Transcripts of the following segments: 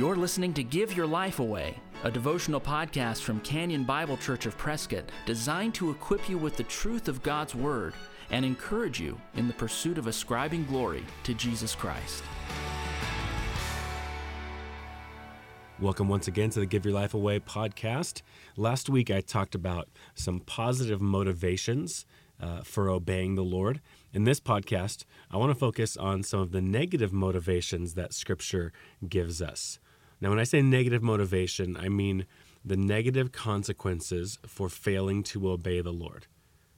You're listening to Give Your Life Away, a devotional podcast from Canyon Bible Church of Prescott designed to equip you with the truth of God's Word and encourage you in the pursuit of ascribing glory to Jesus Christ. Welcome once again to the Give Your Life Away podcast. Last week I talked about some positive motivations uh, for obeying the Lord. In this podcast, I want to focus on some of the negative motivations that Scripture gives us. Now, when I say negative motivation, I mean the negative consequences for failing to obey the Lord.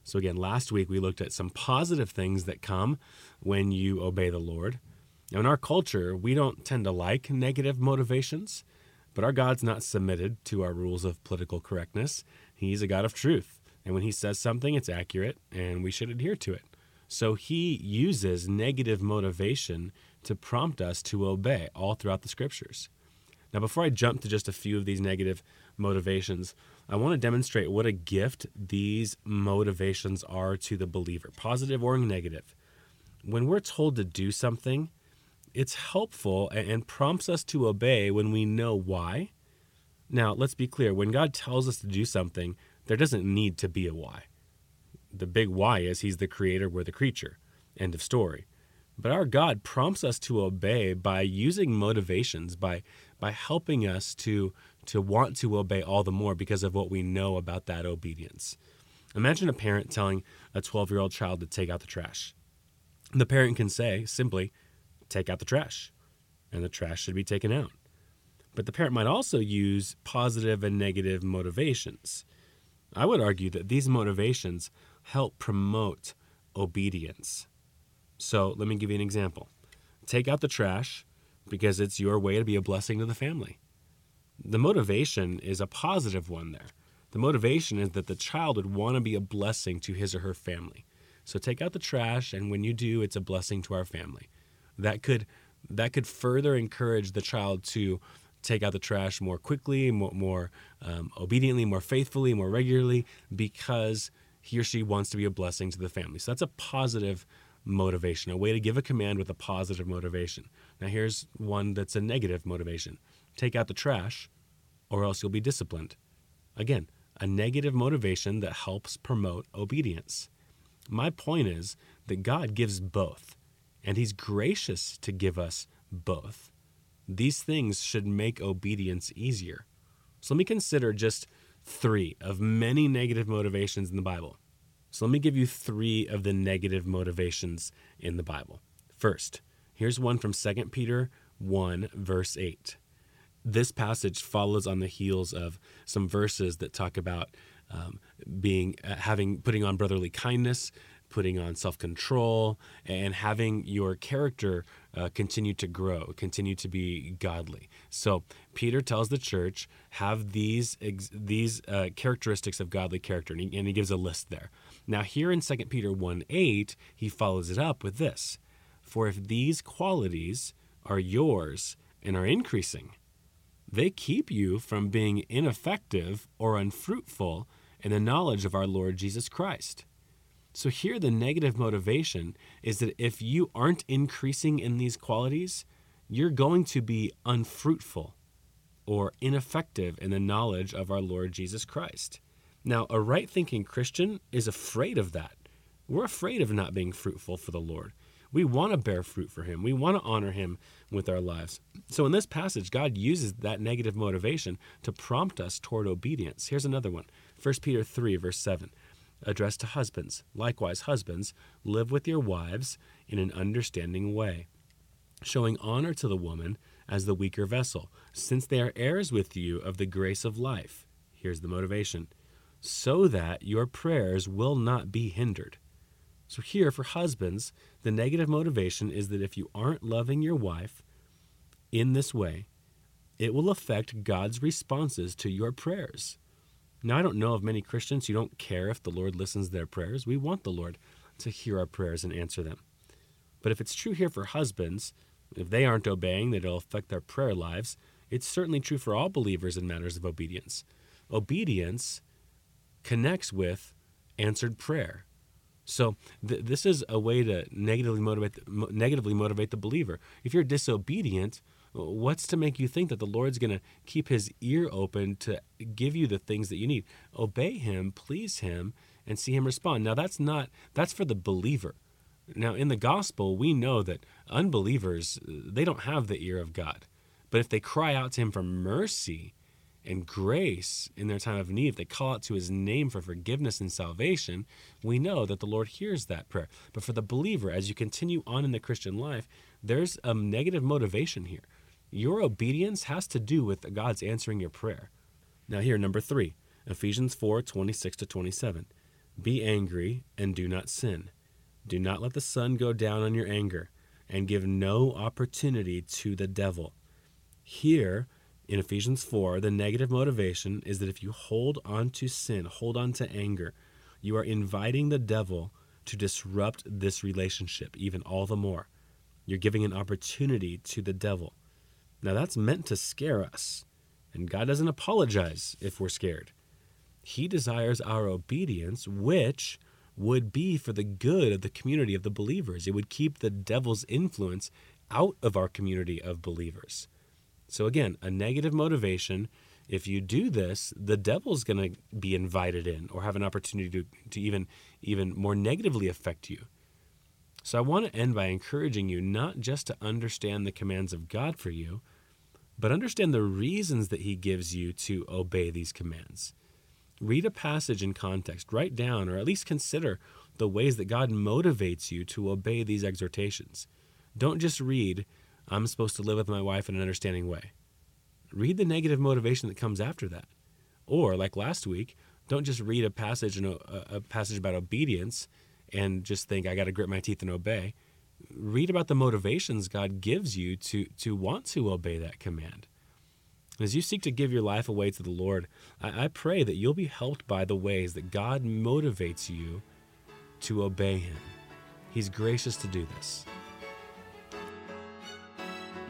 So, again, last week we looked at some positive things that come when you obey the Lord. Now, in our culture, we don't tend to like negative motivations, but our God's not submitted to our rules of political correctness. He's a God of truth. And when he says something, it's accurate and we should adhere to it. So he uses negative motivation to prompt us to obey all throughout the scriptures. Now, before I jump to just a few of these negative motivations, I want to demonstrate what a gift these motivations are to the believer, positive or negative. When we're told to do something, it's helpful and prompts us to obey when we know why. Now, let's be clear when God tells us to do something, there doesn't need to be a why. The big why is He's the creator, we're the creature. End of story. But our God prompts us to obey by using motivations, by, by helping us to, to want to obey all the more because of what we know about that obedience. Imagine a parent telling a 12 year old child to take out the trash. The parent can say simply, take out the trash, and the trash should be taken out. But the parent might also use positive and negative motivations. I would argue that these motivations help promote obedience. So let me give you an example. Take out the trash because it's your way to be a blessing to the family. The motivation is a positive one there. The motivation is that the child would want to be a blessing to his or her family. So take out the trash and when you do it's a blessing to our family. That could that could further encourage the child to take out the trash more quickly, more, more um, obediently, more faithfully, more regularly, because he or she wants to be a blessing to the family. So that's a positive motivation, a way to give a command with a positive motivation. Now, here's one that's a negative motivation take out the trash, or else you'll be disciplined. Again, a negative motivation that helps promote obedience. My point is that God gives both, and He's gracious to give us both. These things should make obedience easier. So let me consider just three of many negative motivations in the Bible. So let me give you three of the negative motivations in the Bible. First, here's one from 2 Peter 1, verse 8. This passage follows on the heels of some verses that talk about um, being uh, having putting on brotherly kindness, putting on self control, and having your character uh, continue to grow, continue to be godly. So Peter tells the church have these ex- these uh, characteristics of godly character, and he, and he gives a list there. Now here in 2 Peter 1 8, he follows it up with this: For if these qualities are yours and are increasing, they keep you from being ineffective or unfruitful in the knowledge of our Lord Jesus Christ. So, here the negative motivation is that if you aren't increasing in these qualities, you're going to be unfruitful or ineffective in the knowledge of our Lord Jesus Christ. Now, a right thinking Christian is afraid of that. We're afraid of not being fruitful for the Lord. We want to bear fruit for Him. We want to honor Him with our lives. So, in this passage, God uses that negative motivation to prompt us toward obedience. Here's another one 1 Peter 3, verse 7 addressed to husbands. Likewise, husbands, live with your wives in an understanding way, showing honor to the woman as the weaker vessel, since they are heirs with you of the grace of life. Here's the motivation so that your prayers will not be hindered. So, here for husbands, the negative motivation is that if you aren't loving your wife in this way, it will affect God's responses to your prayers. Now, I don't know of many Christians who don't care if the Lord listens to their prayers. We want the Lord to hear our prayers and answer them. But if it's true here for husbands, if they aren't obeying, that it'll affect their prayer lives, it's certainly true for all believers in matters of obedience. Obedience connects with answered prayer. So th- this is a way to negatively motivate negatively motivate the believer. If you're disobedient, What's to make you think that the Lord's going to keep his ear open to give you the things that you need? Obey him, please him, and see him respond. Now, that's not, that's for the believer. Now, in the gospel, we know that unbelievers, they don't have the ear of God. But if they cry out to him for mercy and grace in their time of need, if they call out to his name for forgiveness and salvation, we know that the Lord hears that prayer. But for the believer, as you continue on in the Christian life, there's a negative motivation here. Your obedience has to do with God's answering your prayer. Now, here, number three, Ephesians 4 26 to 27. Be angry and do not sin. Do not let the sun go down on your anger, and give no opportunity to the devil. Here, in Ephesians 4, the negative motivation is that if you hold on to sin, hold on to anger, you are inviting the devil to disrupt this relationship even all the more. You're giving an opportunity to the devil. Now, that's meant to scare us, and God doesn't apologize if we're scared. He desires our obedience, which would be for the good of the community of the believers. It would keep the devil's influence out of our community of believers. So, again, a negative motivation. If you do this, the devil's going to be invited in or have an opportunity to, to even, even more negatively affect you. So, I want to end by encouraging you not just to understand the commands of God for you, but understand the reasons that He gives you to obey these commands. Read a passage in context, write down, or at least consider the ways that God motivates you to obey these exhortations. Don't just read, I'm supposed to live with my wife in an understanding way. Read the negative motivation that comes after that. Or, like last week, don't just read a passage, a, a passage about obedience and just think, I got to grit my teeth and obey read about the motivations God gives you to, to want to obey that command. As you seek to give your life away to the Lord, I, I pray that you'll be helped by the ways that God motivates you to obey Him. He's gracious to do this.